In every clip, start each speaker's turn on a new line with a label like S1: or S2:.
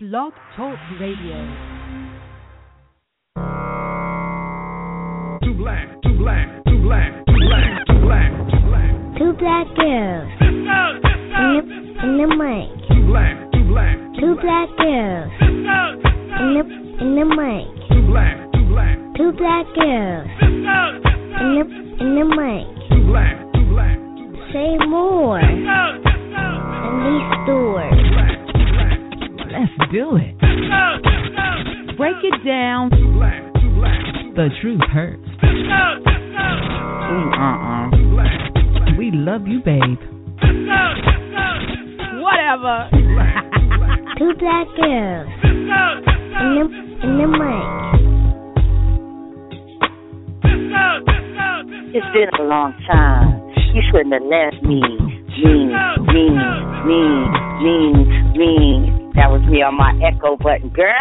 S1: Blog Talk Radio.
S2: Two black, two black, two black, two black, two black, two black,
S3: Two black girls in the, in the mic.
S2: two black, two black,
S3: Two black girls in the in the mic.
S2: two black, two black,
S3: Two black girls in the in the mic.
S2: two black, two black,
S3: Say more. And these stores.
S2: Black, two black,
S4: Let's do it. Break it down.
S2: two black, two black,
S4: The truth hurts. Ooh, uh-uh. We love you, babe. Whatever.
S3: Two black girls in the in the mic.
S5: It's been a long time. You shouldn't have left me. Me, me, me, mean, mean. That was me on my echo button, girl.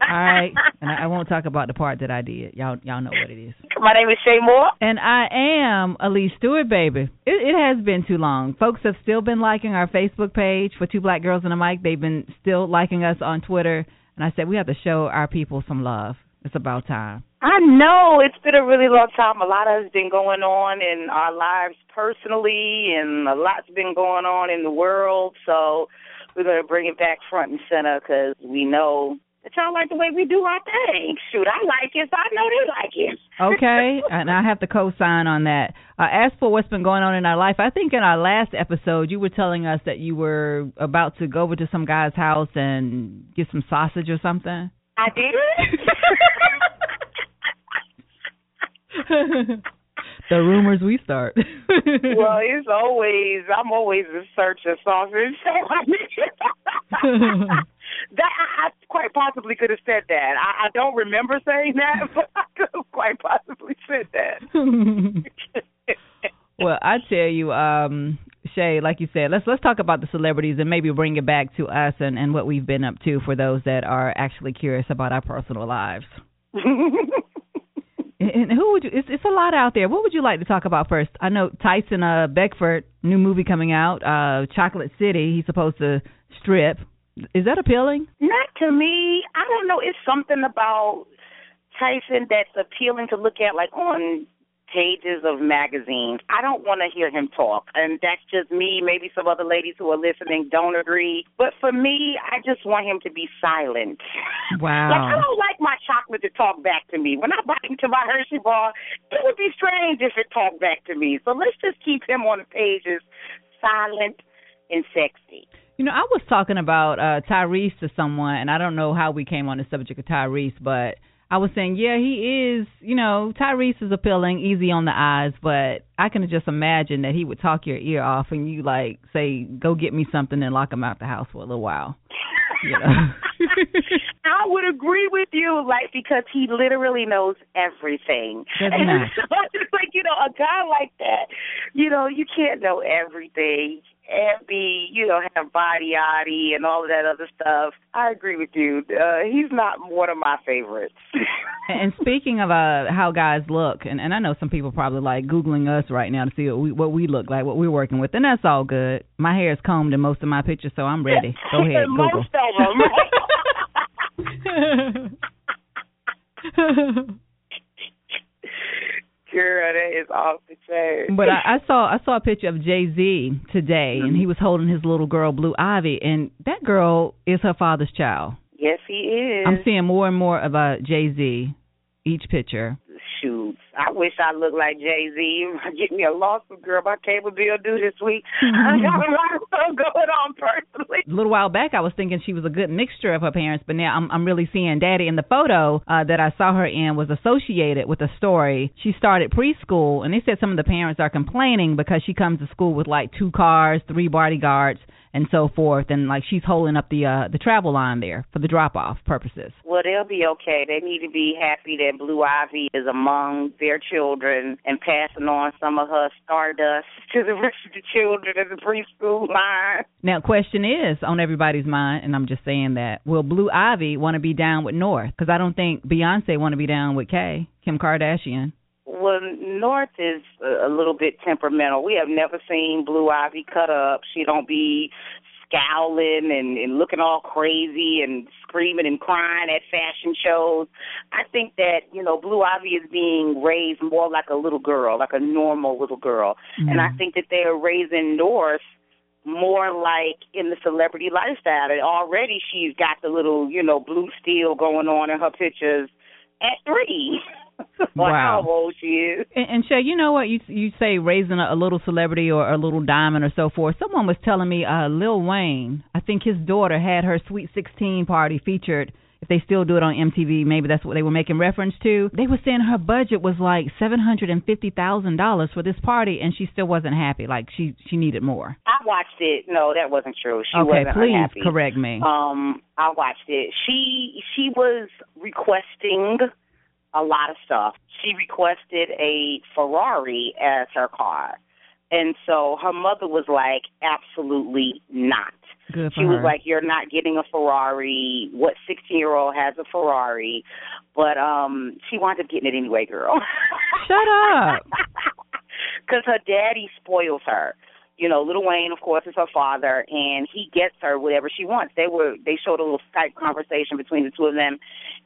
S4: All right, and I I won't talk about the part that I did. Y'all, y'all know what it is.
S5: My name is Shay Moore.
S4: And I am Alysse Stewart, baby. It, it has been too long. Folks have still been liking our Facebook page for Two Black Girls and a Mic. They've been still liking us on Twitter. And I said we have to show our people some love. It's about time.
S5: I know it's been a really long time. A lot has been going on in our lives personally, and a lot's been going on in the world. So we're going to bring it back front and center because we know that y'all like the way we do our thing. Shoot, I like it, so I know they like it.
S4: Okay, and I have to co-sign on that. Uh, as for what's been going on in our life, I think in our last episode you were telling us that you were about to go over to some guy's house and get some sausage or something.
S5: I did.
S4: the rumors we start.
S5: well, it's always I'm always in search of sausage. I that I, I quite possibly could have said that. I, I don't remember saying that, but I could have quite possibly said that.
S4: well, I tell you, um, Shay, like you said, let's let's talk about the celebrities and maybe bring it back to us and and what we've been up to for those that are actually curious about our personal lives. And who would you? It's it's a lot out there. What would you like to talk about first? I know Tyson uh Beckford, new movie coming out, uh Chocolate City. He's supposed to strip. Is that appealing?
S5: Not to me. I don't know. It's something about Tyson that's appealing to look at, like on pages of magazines. I don't want to hear him talk, and that's just me. Maybe some other ladies who are listening don't agree, but for me, I just want him to be silent.
S4: Wow.
S5: Like I don't like my chocolate to talk back to me. When I bite into my Hershey bar, it would be strange if it talked back to me. So let's just keep him on the pages, silent and sexy.
S4: You know, I was talking about uh Tyrese to someone, and I don't know how we came on the subject of Tyrese, but I was saying, yeah, he is. You know, Tyrese is appealing, easy on the eyes, but I can just imagine that he would talk your ear off and you like say, "Go get me something," and lock him out the house for a little while. You know.
S5: I would agree with you, like because he literally knows everything. And so it's like you know, a guy like that, you know, you can't know everything and be, you know, have body yaddy and all of that other stuff. I agree with you. Uh, he's not one of my favorites.
S4: and speaking of uh how guys look, and and I know some people probably like googling us right now to see what we what we look like, what we're working with, and that's all good. My hair is combed in most of my pictures, so I'm ready. Go ahead, Google.
S5: Most of them. Girl, that is off the chain.
S4: But I, I saw I saw a picture of Jay Z today, and he was mm-hmm. holding his little girl Blue Ivy, and that girl is her father's child.
S5: yes, he is.
S4: I'm seeing more and more of uh, about Jay Z each picture.
S5: Wish I looked like Jay Z. Get me a lawsuit, girl. My cable bill due this week. I got a lot of stuff going on personally.
S4: A little while back, I was thinking she was a good mixture of her parents, but now I'm I'm really seeing Daddy. And the photo uh, that I saw her in was associated with a story. She started preschool, and they said some of the parents are complaining because she comes to school with like two cars, three bodyguards, and so forth, and like she's holding up the uh, the travel line there for the drop off purposes.
S5: Well, they'll be okay. They need to be happy that Blue Ivy is among their children and passing on some of her stardust to the rest of the children in the preschool line.
S4: Now, question is on everybody's mind, and I'm just saying that: Will Blue Ivy want to be down with North? Because I don't think Beyonce want to be down with Kay, Kim Kardashian.
S5: Well, North is a little bit temperamental. We have never seen Blue Ivy cut up. She don't be scowling and, and looking all crazy and screaming and crying at fashion shows. I think that, you know, Blue Ivy is being raised more like a little girl, like a normal little girl.
S4: Mm-hmm.
S5: And I think that they are raising North more like in the celebrity lifestyle. And already she's got the little, you know, blue steel going on in her pictures at three.
S4: Wow.
S5: how old she is.
S4: And, and Shay, you know what? You you say raising a, a little celebrity or a little diamond or so forth. Someone was telling me, uh, Lil Wayne. I think his daughter had her Sweet 16 party featured. If they still do it on MTV, maybe that's what they were making reference to. They were saying her budget was like seven hundred and fifty thousand dollars for this party, and she still wasn't happy. Like she she needed more.
S5: I watched it. No, that wasn't true. She
S4: okay,
S5: wasn't
S4: please
S5: unhappy.
S4: correct me.
S5: Um, I watched it. She she was requesting a lot of stuff. She requested a Ferrari as her car. And so her mother was like, absolutely not.
S4: Good
S5: She was
S4: her.
S5: like, You're not getting a Ferrari. What sixteen year old has a Ferrari? But um she wound up getting it anyway, girl.
S4: Shut up.
S5: Because her daddy spoils her. You know, Lil Wayne, of course, is her father, and he gets her whatever she wants. They were they showed a little Skype conversation between the two of them,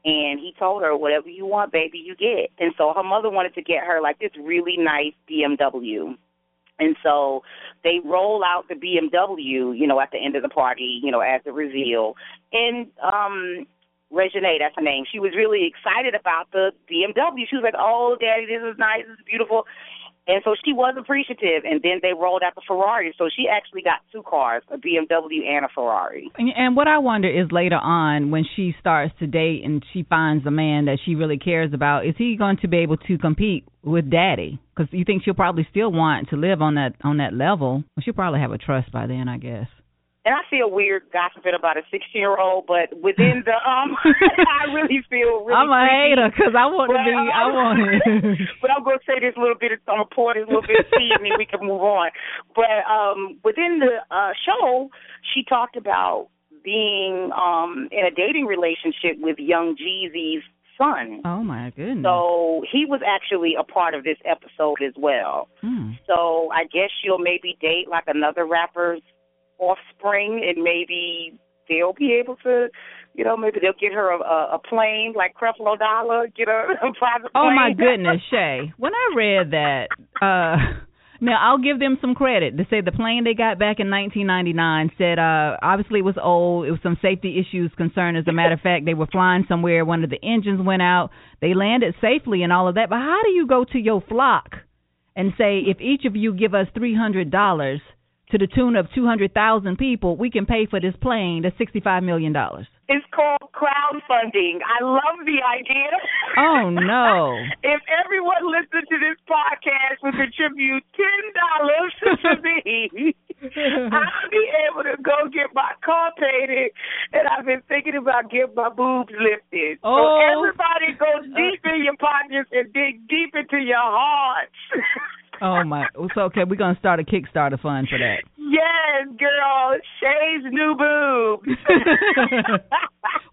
S5: and he told her, "Whatever you want, baby, you get." And so her mother wanted to get her like this really nice BMW. And so they roll out the BMW, you know, at the end of the party, you know, as a reveal. And um Reginae, that's her name. She was really excited about the BMW. She was like, "Oh, Daddy, this is nice. This is beautiful." And so she was appreciative. And then they rolled out the Ferrari. So she actually got two cars, a BMW and a Ferrari.
S4: And, and what I wonder is later on when she starts to date and she finds a man that she really cares about, is he going to be able to compete with Daddy? Because you think she'll probably still want to live on that on that level. Well, she'll probably have a trust by then, I guess.
S5: And I feel weird gossiping about a 16 year old, but within the um, I really feel really.
S4: I'm a
S5: creepy.
S4: hater because I want to be. I
S5: um,
S4: want it.
S5: but I'm going to say this little bit. I'm going to pour this little bit of tea, and then we can move on. But um, within the uh, show, she talked about being um, in a dating relationship with Young Jeezy's son.
S4: oh my goodness.
S5: So he was actually a part of this episode as well.
S4: Hmm.
S5: So I guess she'll maybe date like another rapper's offspring, and maybe they'll be able to, you know, maybe they'll get her a, a, plane like Creflo Dollar, get her a private plane.
S4: Oh my goodness, Shay. When I read that, uh now I'll give them some credit to say the plane they got back in 1999 said uh obviously it was old, it was some safety issues concerned as a matter of fact they were flying somewhere one of the engines went out, they landed safely and all of that. But how do you go to your flock and say if each of you give us $300 to the tune of 200,000 people, we can pay for this plane that's 65 million dollars.
S5: It's called crowdfunding. I love the idea.
S4: Oh no.
S5: if everyone listened to this podcast would contribute ten dollars to me, I'll be able to go get my car painted, and I've been thinking about getting my boobs lifted.
S4: Oh.
S5: So everybody go deep in your pockets and dig deep into your hearts.
S4: Oh my! So okay, we're gonna start a Kickstarter fund for that.
S5: yes, girl, Shay's new boobs.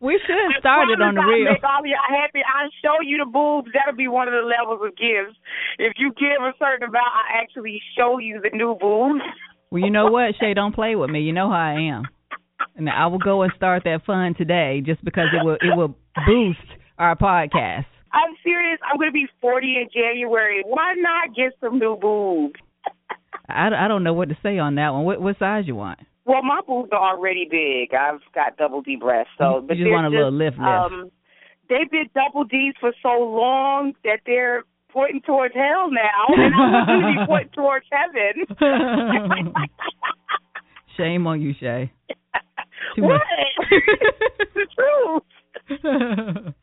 S4: We should start
S5: I
S4: it on the
S5: promise
S4: real.
S5: I'll make all y'all happy. I'll show you the boobs. That'll be one of the levels of gifts. If you give a certain amount, I actually show you the new boobs.
S4: Well, you know what, Shay? Don't play with me. You know how I am, and I will go and start that fund today, just because it will it will boost our podcast.
S5: I'm serious. I'm going to be 40 in January. Why not get some new boobs?
S4: I, I don't know what to say on that one. What what size you want?
S5: Well, my boobs are already big. I've got double D breasts, so
S4: You
S5: but
S4: just
S5: they're
S4: want a little lift, lift.
S5: Um, they've been double D's for so long that they're pointing towards hell now, and I'm going to be pointing towards heaven.
S4: Shame on you, Shay. Too
S5: what? the truth.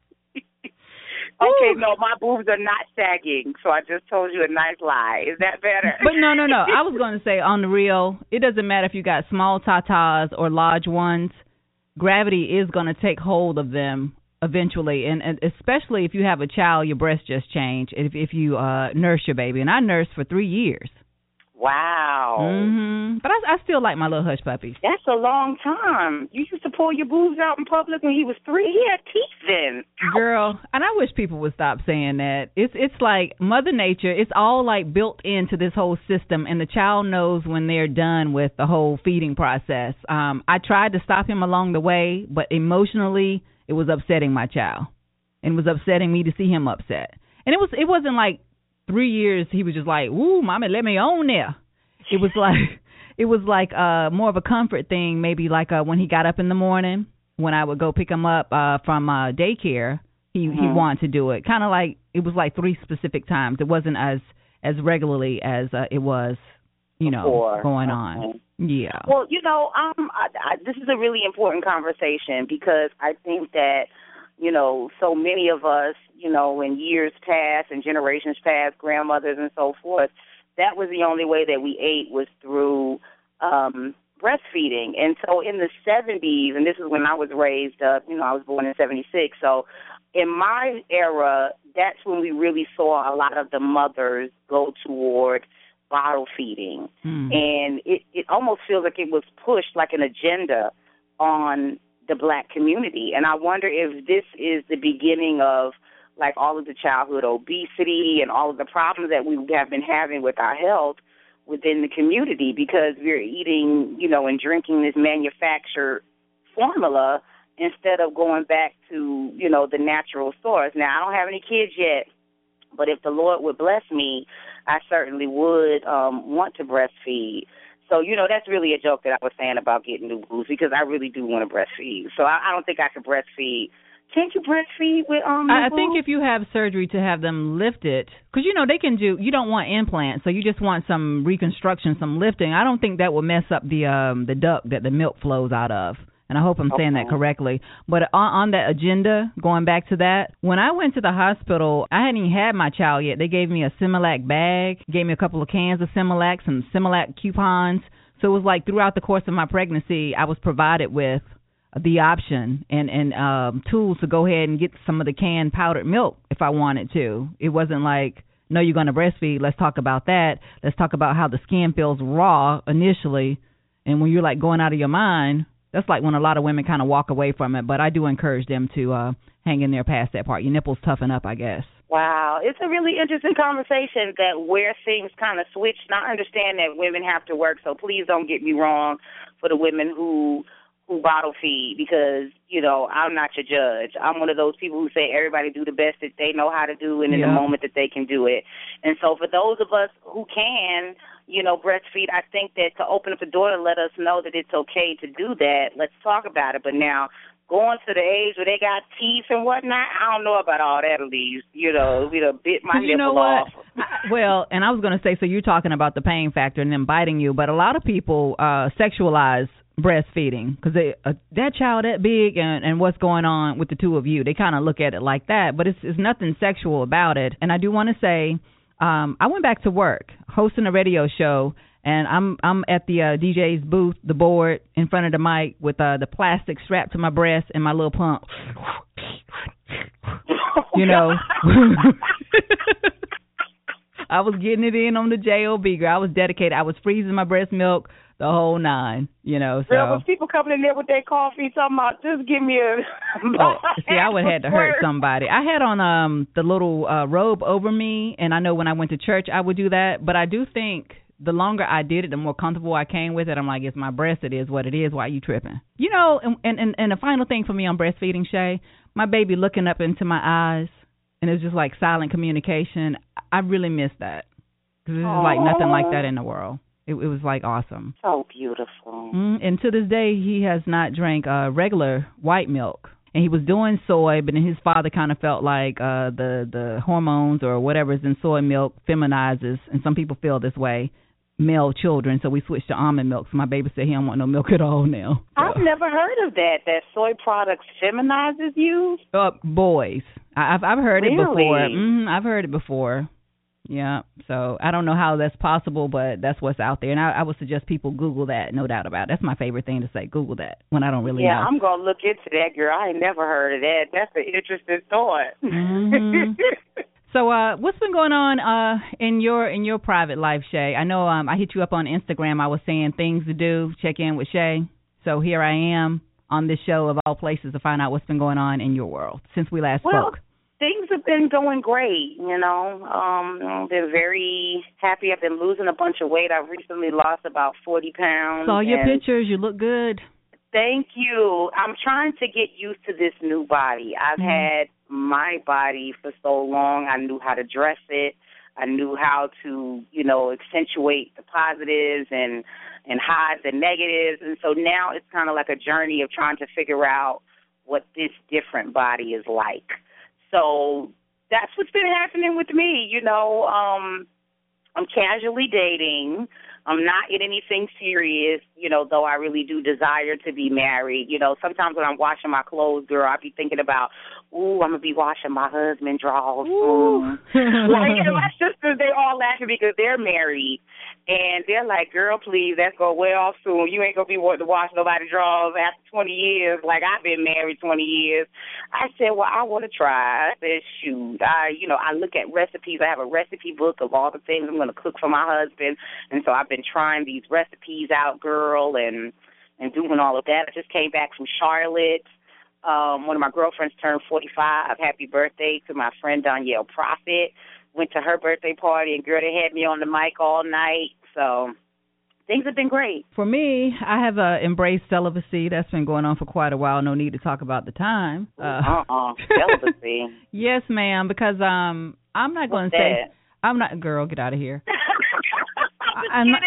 S5: Okay, no, my boobs are not sagging, so I just told you a nice lie. Is that better?
S4: But no, no, no. I was going to say on the real, it doesn't matter if you got small tatas or large ones. Gravity is going to take hold of them eventually, and, and especially if you have a child, your breasts just change. If if you uh nurse your baby, and I nursed for three years.
S5: Wow.
S4: Mm-hmm. But I I still like my little hush puppies.
S5: That's a long time. You used to pull your boobs out in public when he was three. He had teeth then.
S4: Girl, and I wish people would stop saying that. It's it's like Mother Nature. It's all like built into this whole system, and the child knows when they're done with the whole feeding process. Um, I tried to stop him along the way, but emotionally, it was upsetting my child, and it was upsetting me to see him upset. And it was it wasn't like three years. He was just like, "Ooh, mommy, let me on there." It was like it was like uh more of a comfort thing, maybe like uh when he got up in the morning when I would go pick him up uh from uh daycare, he he
S5: Mhm.
S4: wanted to do it. Kind of like it was like three specific times. It wasn't as as regularly as uh, it was, you know,
S5: Before.
S4: going on.
S5: Okay.
S4: Yeah.
S5: Well, you know, um, I, I, this is a really important conversation because I think that, you know, so many of us, you know, in years past and generations past, grandmothers and so forth, that was the only way that we ate was through um breastfeeding. And so in the 70s, and this is when I was raised up, you know, I was born in 76. So in my era, that's when we really saw a lot of the mothers go toward bottle feeding
S4: Mm.
S5: and it it almost feels like it was pushed like an agenda on the black community and i wonder if this is the beginning of like all of the childhood obesity and all of the problems that we have been having with our health within the community because we're eating you know and drinking this manufactured formula instead of going back to you know the natural source now i don't have any kids yet but if the lord would bless me I certainly would um want to breastfeed. So, you know, that's really a joke that I was saying about getting new boobs because I really do want to breastfeed. So I, I don't think I could breastfeed. Can't you breastfeed with um
S4: I I think if you have surgery to have them lifted, because you know they can do. You don't want implants, so you just want some reconstruction, some lifting. I don't think that will mess up the um the duct that the milk flows out of. And I hope I'm saying that correctly. But on, on that agenda, going back to that, when I went to the hospital, I hadn't even had my child yet. They gave me a Similac bag, gave me a couple of cans of Similac, some Similac coupons. So it was like throughout the course of my pregnancy, I was provided with the option and and um tools to go ahead and get some of the canned powdered milk if I wanted to. It wasn't like no you're going to breastfeed, let's talk about that. Let's talk about how the skin feels raw initially and when you're like going out of your mind, that's like when a lot of women kind of walk away from it, but I do encourage them to uh hang in there past that part. Your nipples toughen up, I guess.
S5: Wow, it's a really interesting conversation that where things kind of switch. I understand that women have to work, so please don't get me wrong for the women who who bottle feed because you know I'm not your judge. I'm one of those people who say everybody do the best that they know how to do and in the moment that they can do it. And so for those of us who can, you know, breastfeed, I think that to open up the door to let us know that it's okay to do that. Let's talk about it. But now going to the age where they got teeth and whatnot, I don't know about all that. At least you know, we done bit my
S4: you know
S5: nipple
S4: what?
S5: off.
S4: Well, and I was going to say, so you're talking about the pain factor and them biting you, but a lot of people uh sexualize breastfeeding because they uh, that child that big and and what's going on with the two of you. They kind of look at it like that, but it's it's nothing sexual about it. And I do want to say, um, I went back to work hosting a radio show. And I'm I'm at the uh, DJ's booth, the board in front of the mic with uh, the plastic strapped to my breast and my little pump. you know. I was getting it in on the job, girl. I was dedicated. I was freezing my breast milk the whole nine. You know, so.
S5: Girl, was people coming in there with their coffee talking about just give me a
S4: Oh, see, I would have had to hurt somebody. I had on um the little uh robe over me, and I know when I went to church I would do that. But I do think the longer I did it, the more comfortable I came with it. I'm like, it's my breast. It is what it is. Why are you tripping? You know, and and and, the final thing for me on breastfeeding, Shay, my baby looking up into my eyes, and it's just like silent communication. I really miss that because this is like nothing like that in the world. It, it was like awesome.
S5: So beautiful.
S4: Mm, and to this day, he has not drank uh, regular white milk. And he was doing soy, but then his father kind of felt like uh, the the hormones or whatever's in soy milk feminizes, and some people feel this way, male children. So we switched to almond milk. So my baby said he don't want no milk at all now.
S5: I've never heard of that. That soy products feminizes you.
S4: Uh, boys, I, I've I've heard it before.
S5: Really?
S4: hmm I've heard it before. Yeah, so I don't know how that's possible, but that's what's out there, and I, I would suggest people Google that. No doubt about it. That's my favorite thing to say. Google that when I don't really
S5: yeah,
S4: know.
S5: I'm gonna look into that, girl. I ain't never heard of that. That's an interesting thought.
S4: Mhm. So, uh, what's been going on uh in your in your private life, Shay? I know um I hit you up on Instagram. I was saying things to do, check in with Shay. So here I am on this show of all places to find out what's been going on in your world since we last
S5: Well,
S4: spoke.
S5: Things have been going great. You know, um, I've been very happy. I've been losing a bunch of weight. I've recently lost about forty pounds.
S4: Saw your pictures. You look good.
S5: Thank you. I'm trying to get used to this new body. I've
S4: Mhm.
S5: had my body for so long. I knew how to dress it. I knew how to, you know, accentuate the positives and and hide the negatives. And so now it's kind of like a journey of trying to figure out what this different body is like. So that's what's been happening with me, you know. Um I'm casually dating. I'm not in anything serious, you know, though I really do desire to be married. You know, sometimes when I'm washing my clothes, girl, I be thinking about, ooh, I'm gonna be washing my husband drawers soon. like you know, my sisters, they all laughing because they're married, and they're like, "Girl, please, that's gonna wear off soon. You ain't gonna be wanting to wash nobody's drawers after 20 years. Like I've been married 20 years." I said, "Well, I want to try." I said, "Shoot, I, you know, I look at recipes. I have a recipe book of all the things I'm gonna cook for my husband, and so I've been trying these recipes out, girl, and and doing all of that. I just came back from Charlotte." Um, one of my girlfriends turned 45. Happy birthday to my friend Danielle Prophet. Went to her birthday party, and girl, they had me on the mic all night. So things have been great.
S4: For me, I have uh, embraced celibacy. That's been going on for quite a while. No need to talk about the time. Uh,
S5: Uh-uh. Celibacy.
S4: yes, ma'am. Because um, I'm not going to say? I'm not. Girl, get out of here. I'm not-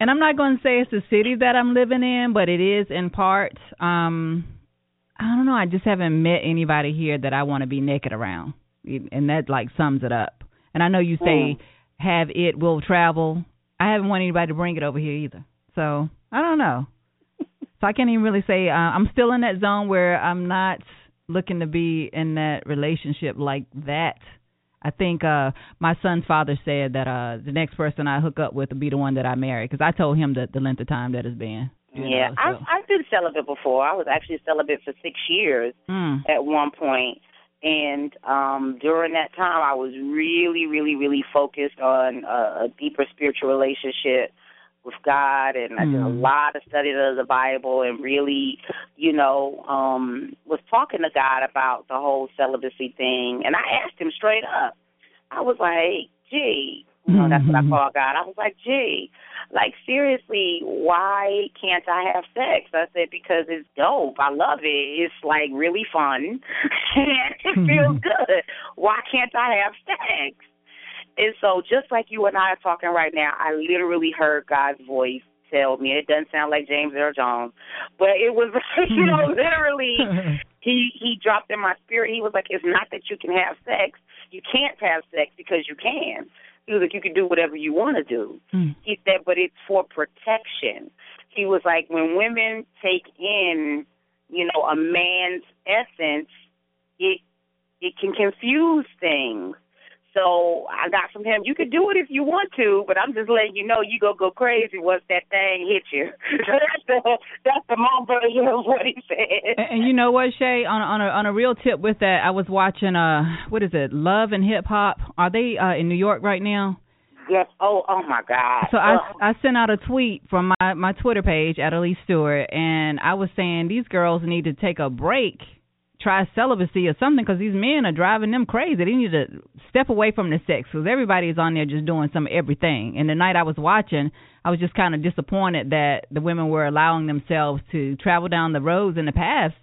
S4: and I'm not going to say it's the city that I'm living in, but it is in part. Um, I don't know. I just haven't met anybody here that I want to be naked around, and that like sums it up. And I know you say
S5: Mm.
S4: have it will travel. I haven't want anybody to bring it over here either. So I don't know. so I can't even really say uh, I'm still in that zone where I'm not looking to be in that relationship like that. I think uh my son's father said that uh the next person I hook up with will be the one that I marry because I told him that the length of time that it's been. You
S5: Yeah,
S4: know,
S5: I've
S4: so.
S5: I've been celibate before. I was actually celibate for six years
S4: Mm.
S5: at one point, and um during that time, I was really, really, really focused on a, a deeper spiritual relationship with God, and I did a
S4: Mm.
S5: lot of study of the Bible, and really, you know, um was talking to God about the whole celibacy thing, and I asked Him straight up. I was like, "Gee." You know, that's what I mm-hmm. call God. I was like, gee, like seriously, why can't I have sex? I said because it's dope. I love it. It's like really fun, and it feels mm-hmm. good. Why can't I have sex? And so, just like you and I are talking right now, I literally heard God's voice tell me. It doesn't sound like James Earl Jones, but it was, you know, mm-hmm. literally he he dropped in my spirit. He was like, "It's not that you can have sex. You can't have sex because you can." He was like, "You can do whatever you want to do."
S4: Mm.
S5: He said, "But it's for protection." He was like, "When women take in, you know, a man's essence, it it can confuse things." So I got from him, you could do it if you want to, but I'm just letting you know you go go crazy once that thing hits you. that's the that's the mom version of what he said.
S4: And, and you know what, Shay? On a, on a on a real tip with that, I was watching uh what is it, Love and Hip Hop? Are they uh in New York right now?
S5: Yes. Oh, oh my God.
S4: So I
S5: Ugh.
S4: I sent out a tweet from my my Twitter page at Alysse Stewart, and I was saying these girls need to take a break, try celibacy or something, because these men are driving them crazy. They need to step away from the sex, because everybody's on there just doing some everything. And the night I was watching, I was just kind of disappointed that the women were allowing themselves to travel down the roads in the past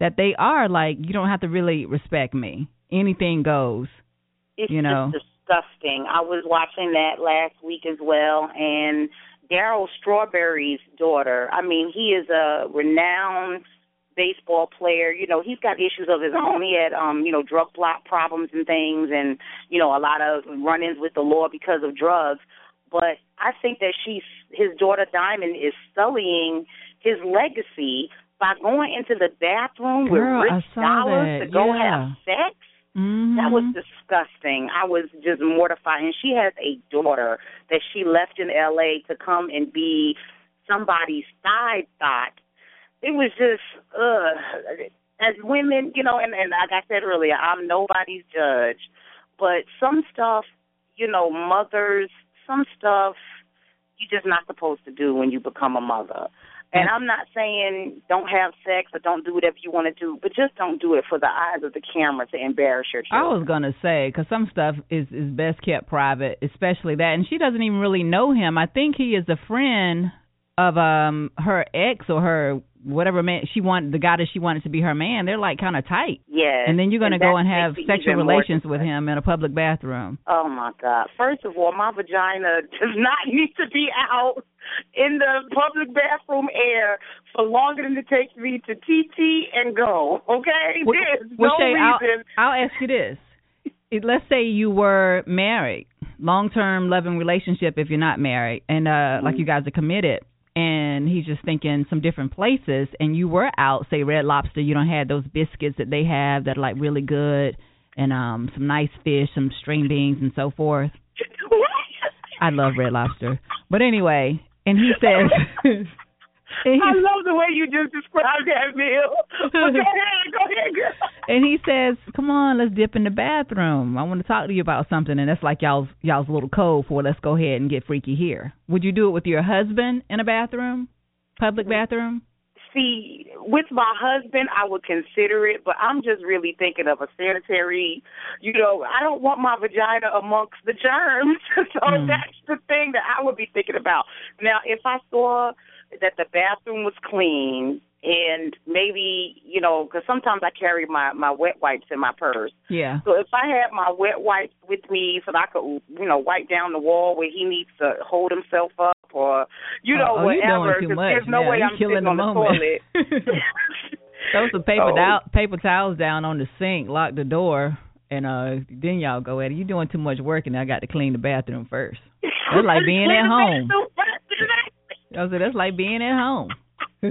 S4: that they are like you don't have to really respect me. Anything goes.
S5: it's
S4: you know.
S5: just disgusting. I was watching that last week as well, and Darryl Strawberry's daughter. I mean, he is a renowned baseball player. You know, he's got issues of his own. He had, um, you know, drug block problems and things, and you know, a lot of run-ins with the law because of drugs. But I think that she's his daughter Diamond is sullying his legacy by going into the bathroom
S4: Girl,
S5: with Rich Dollaz
S4: that.
S5: to go
S4: Yeah.
S5: have sex.
S4: Mm-hmm.
S5: That was disgusting. I was just mortified. And she has a daughter that she left in L.A. to come and be somebody's side thought. It was just, ugh. As women, you know, and, and like I said earlier, I'm nobody's judge. but some stuff, you know, mothers, some stuff you're just not supposed to do when you become a mother. And I'm not saying don't have sex or don't do whatever you want to do, but just don't do it for the eyes of the camera to embarrass your
S4: I was gonna say because some stuff is is best kept private, especially that, and she doesn't even really know him. I think he is a friend of um her ex or her whatever man she wanted, the guy that she wanted to be her man. They're like kind of tight,
S5: yeah
S4: and then you're gonna go and have sexual relations with him in a public bathroom.
S5: Oh my God! First of all, my vagina does not need to be out in the public bathroom air for longer than it takes me to TT and go. Okay,
S4: Well,
S5: there's
S4: well,
S5: no
S4: Shay, I'll-
S5: reason.
S4: I'll ask you this: Let's say you were married, long-term loving relationship. If you're not married, and uh like you guys are committed, and he's just thinking some different places, and you were out, say Red Lobster, you don't have those biscuits that they have that are like really good, and um some nice fish, some string beans, and so forth. I love Red Lobster, but anyway, and he says. and he
S5: I love the way you just described that meal. But go ahead, go ahead, girl.
S4: And he says, "Come on, let's dip in the bathroom. I want to talk to you about something." And that's like y'all's y'all's little code for let's go ahead and get freaky here. Would you do it with your husband in a bathroom, public bathroom?
S5: See, with my husband, I would consider it, but I'm just really thinking of a sanitary. You know, I don't want my vagina amongst the germs, so
S4: Mm.
S5: that's the thing that I would be thinking about. Now, if I saw that the bathroom was clean and maybe you know, because sometimes I carry my my wet wipes in my purse.
S4: Yeah.
S5: So if I had my wet wipes with me, so that I could, you know, wipe down the wall where he needs to hold himself up, or you know,
S4: oh, you're
S5: whatever.
S4: doing too
S5: 'cause
S4: much.
S5: there's no
S4: now.
S5: way I'm
S4: killing
S5: sitting
S4: the
S5: on the
S4: moment.
S5: toilet.
S4: Throw some paper
S5: So-
S4: paper towels down on the sink, lock the door, and uh then y'all go at it. You're doing too much work, and I got to clean the bathroom first. It's like being at home. I said that's like being at home.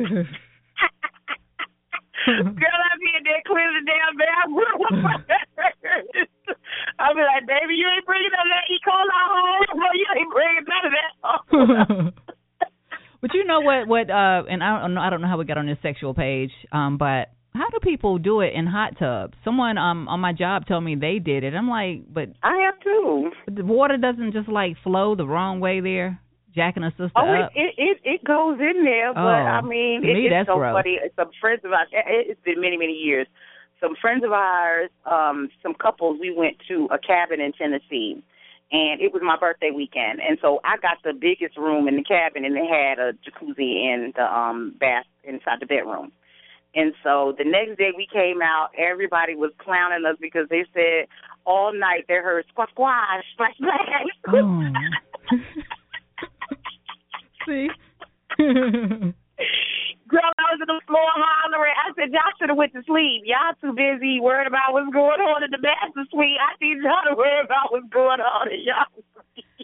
S5: Girl, I be in there cleaning the damn bathroom. I be like, baby, you ain't bringing none of that E. coli home. No, you ain't bringing none of that home.
S4: but you know what? What? Uh, and I don't know. I don't know how we got on this sexual page. Um, but how do people do it in hot tubs? Someone um on my job told me they did it. I'm like, but
S5: I have too.
S4: the water doesn't just like flow the wrong way there, jacking a sister
S5: Oh,
S4: up.
S5: it, it it it goes in there, but
S4: Oh,
S5: I mean, it,
S4: me,
S5: it's so
S4: gross.
S5: funny. Some friends of ours. it- It's been many many years. Some friends of ours, um, some couples. We went to a cabin in Tennessee, and it was my birthday weekend, and so I got the biggest room in the cabin, and it had a jacuzzi in the um bath inside the bedroom. And so the next day we came out, everybody was clowning us because they said all night they heard squash squash splash splash.
S4: Oh.
S5: Girl, I was in the floor hollering. I said, y'all should have went to sleep. Y'all too busy worried about what's going on in the master suite. I need y'all to worry about what's going on in y'all.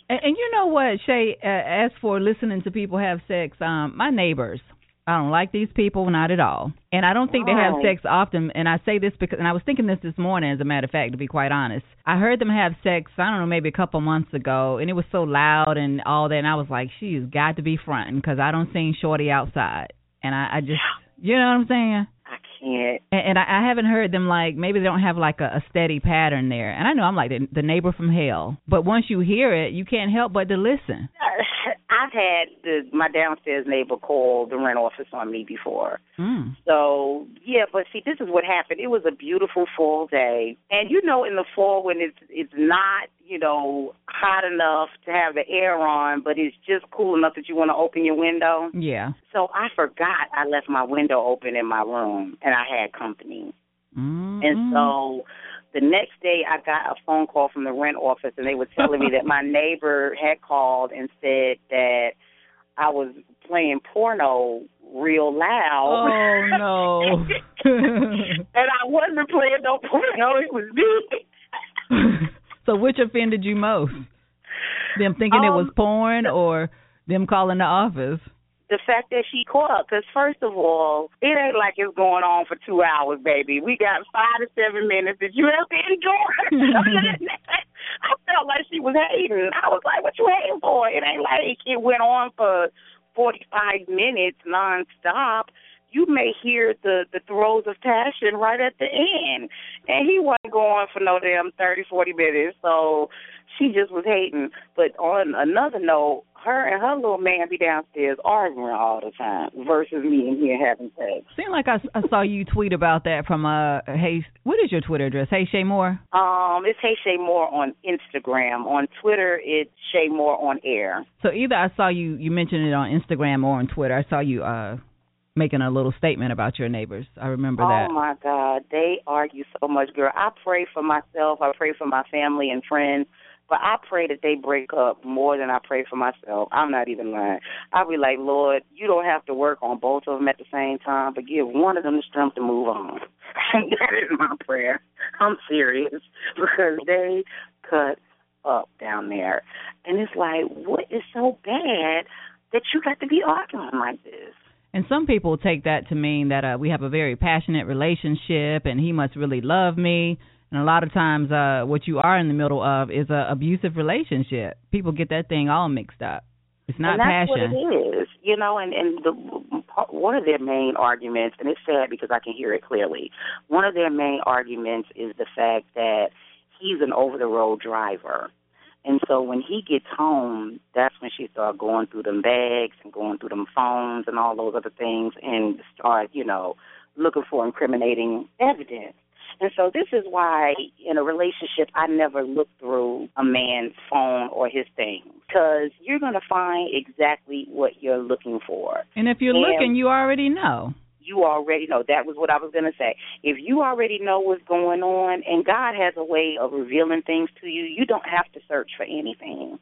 S4: And, and you know what, Shay? Uh, as for listening to people have sex, um, my neighbors, I don't like these people, not at all. And I don't think they have sex often. And I say this because, and I was thinking this this morning, as a matter of fact, to be quite honest. I heard them have sex, I don't know, maybe a couple months ago, and it was so loud and all that. And I was like, she's got to be fronting because I don't see Shorty outside. And I, I just, you know what I'm saying? And, and I, I haven't heard them like maybe they don't have like a, a steady pattern there. And I know I'm like the, the neighbor from hell, but once you hear it, you can't help but to listen.
S5: I've had the my downstairs neighbor call the rent office on me before.
S4: Mm.
S5: So yeah, but see, this is what happened. It was a beautiful fall day, and you know, in the fall when it's it's not you know hot enough to have the air on, but it's just cool enough that you want to open your window.
S4: Yeah.
S5: So I forgot I left my window open in my room, and I had company.
S4: Mm.
S5: And so the next day I got a phone call from the rent office and they were telling me that my neighbor had called and said that I was playing porno real loud.
S4: Oh no.
S5: and I wasn't playing no porno, it was me.
S4: so which offended you most? Them thinking it was
S5: Um,
S4: porn or them calling the office?
S5: the fact that she called, because first of all, it ain't like it's going on for two hours, baby. We got five to seven minutes that you have to endure. I felt like she was hating. I was like, "What you hating for?" It ain't like it went on for forty-five minutes nonstop. You may hear the the throes of passion right at the end, and he wasn't going for no damn thirty, forty minutes. So she just was hating. But on another note, her and her little man be downstairs arguing all the time versus me in here having sex.
S4: Seemed like I, I saw you tweet about that from uh Hey, what is your Twitter address? Hey Shay Moore.
S5: Um, it's Hey Shay Moore on Instagram. On Twitter, it's Shay Moore on air.
S4: So either I saw you you mentioned it on Instagram or on Twitter. I saw you uh making a little statement about your neighbors. I remember
S5: oh
S4: that.
S5: Oh my God, they argue so much, girl. I pray for myself. I pray for my family and friends. But I pray that they break up more than I pray for myself. I'm not even lying. I'll be like, Lord, you don't have to work on both of them at the same time, but give one of them the strength to move on. And that is my prayer. I'm serious because they cut up down there. And it's like, what is so bad that you got to be arguing like this?
S4: And some people take that to mean that uh, we have a very passionate relationship and he must really love me. And a lot of times, uh, what you are in the middle of is a abusive relationship. People get that thing all mixed up. It's not
S5: and that's
S4: passion.
S5: what it is, you know. And and the one of their main arguments, and it's sad because I can hear it clearly. One of their main arguments is the fact that he's an over the road driver. And so when he gets home, that's when she starts going through them bags and going through them phones and all those other things and start, you know, looking for incriminating evidence. And so this is why in a relationship I never look through a man's phone or his things because you're going to find exactly what you're looking for.
S4: And if you're
S5: and
S4: looking, you already know.
S5: You already know. That was what I was going to say. If you already know what's going on and God has a way of revealing things to you, you don't have to search for anything.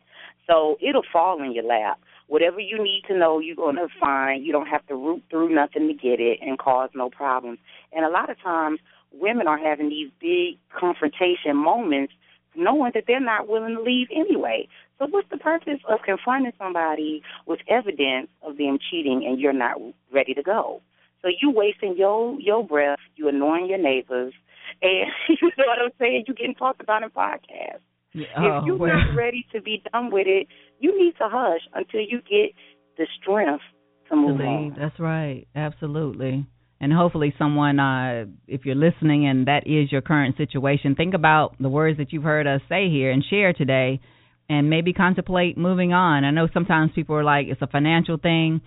S5: So it'll fall in your lap. Whatever you need to know, you're going to find. You don't have to root through nothing to get it and cause no problems. And a lot of times, women are having these big confrontation moments knowing that they're not willing to leave anyway. So what's the purpose of confronting somebody with evidence of them cheating and you're not ready to go? So you wasting your your breath, you annoying your neighbors, and you know what I'm saying? You getting talked about in podcasts.
S4: Yeah,
S5: if you're
S4: well.
S5: not ready to be done with it, you need to hush until you get the strength to move
S4: to
S5: on.
S4: That's right. Absolutely. And hopefully, someone, uh, if you're listening and that is your current situation, think about the words that you've heard us say here and share today, and maybe contemplate moving on. I know sometimes people are like, it's a financial thing,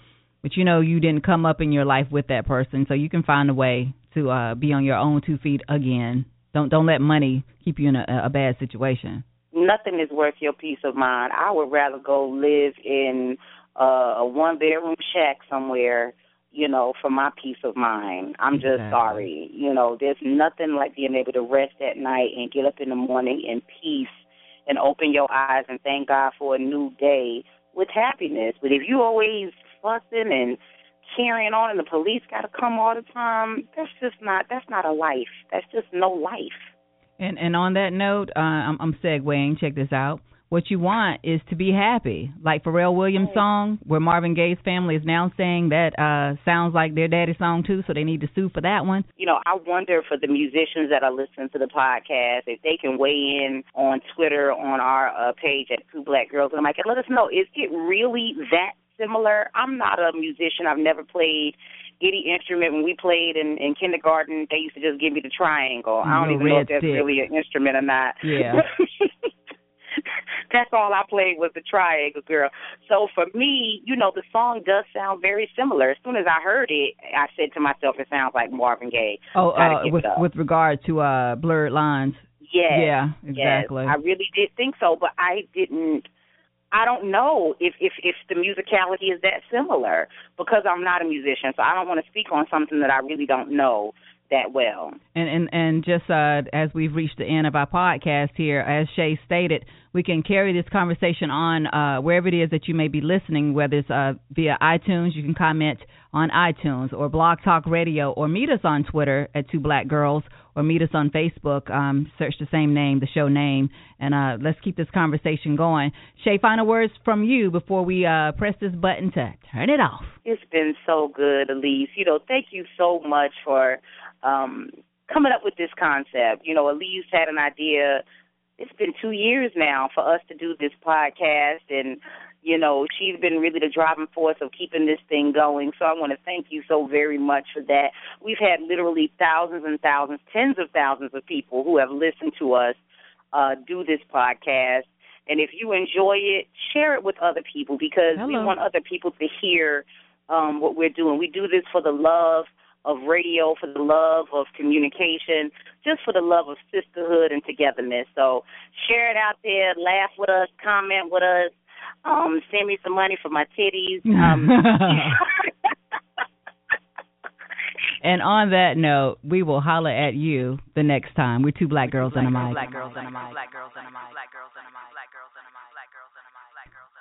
S4: but you know you didn't come up in your life with that person, so you can find a way to uh, be on your own two feet again. Don't don't let money keep you in a, a bad situation.
S5: Nothing is worth your peace of mind. I would rather go live in uh, a one bedroom shack somewhere you know, for my peace of mind. I'm just
S4: Exactly.
S5: sorry. You know, there's nothing like being able to rest at night and get up in the morning in peace and open your eyes and thank God for a new day with happiness. But if you always fussing and carrying on and the police got to come all the time, that's just not that's not a life. That's just no life.
S4: And and on that note, uh, I'm, I'm segueing. Check this out. What you want is to be happy, like Pharrell Williams' song, where Marvin Gaye's family is now saying that uh sounds like their daddy's song too, so they need to sue for that one.
S5: you know, I wonder for the musicians that are listening to the podcast if they can weigh in on Twitter on our uh, page at Two Black Girls and Mic and let us know is it really that similar? I'm not a musician. I've never played any instrument. When we played in, in kindergarten, they used to just give me the triangle. I don't
S4: The
S5: even know if that's
S4: stick.
S5: really an instrument or not.
S4: Yeah.
S5: That's all I played was the triangle girl. So for me, you know, the song does sound very similar. As soon as I heard it, I said to myself, it sounds like Marvin Gaye.
S4: Oh, uh, with with regard to uh blurred lines.
S5: Yes.
S4: Yeah,
S5: Yes,
S4: exactly.
S5: I really did think so, but I didn't. I don't know if if if the musicality is that similar because I'm not a musician, so I don't want to speak on something that I really don't know that well.
S4: And and and just uh, as we've reached the end of our podcast here, as Shay stated, we can carry this conversation on uh, wherever it is that you may be listening, whether it's uh, via iTunes, you can comment on iTunes or Blog Talk Radio, or meet us on Twitter at Two Black Girls, or meet us on Facebook. Um, search the same name, the show name, and uh, let's keep this conversation going. Shay, final words from you before we uh, press this button to turn it off.
S5: It's been so good, Alysse. You know, thank you so much for um coming up with this concept. You know, Alysse had an idea. It's been two years now for us to do this podcast, and you know, she's been really the driving force of keeping this thing going. So I want to thank you so very much for that. We've had literally thousands and thousands, tens of thousands of people who have listened to us uh, do this podcast. And if you enjoy it, share it with other people because
S4: Hello.
S5: we want other people to hear um, what we're doing. We do this for the love of radio, for the love of communication, just for the love of sisterhood and togetherness. So share it out there, laugh with us, comment with us, um, send me some money for my titties. Um,
S4: and on that note, we will holler at you the next time. We're two black girls and a mic.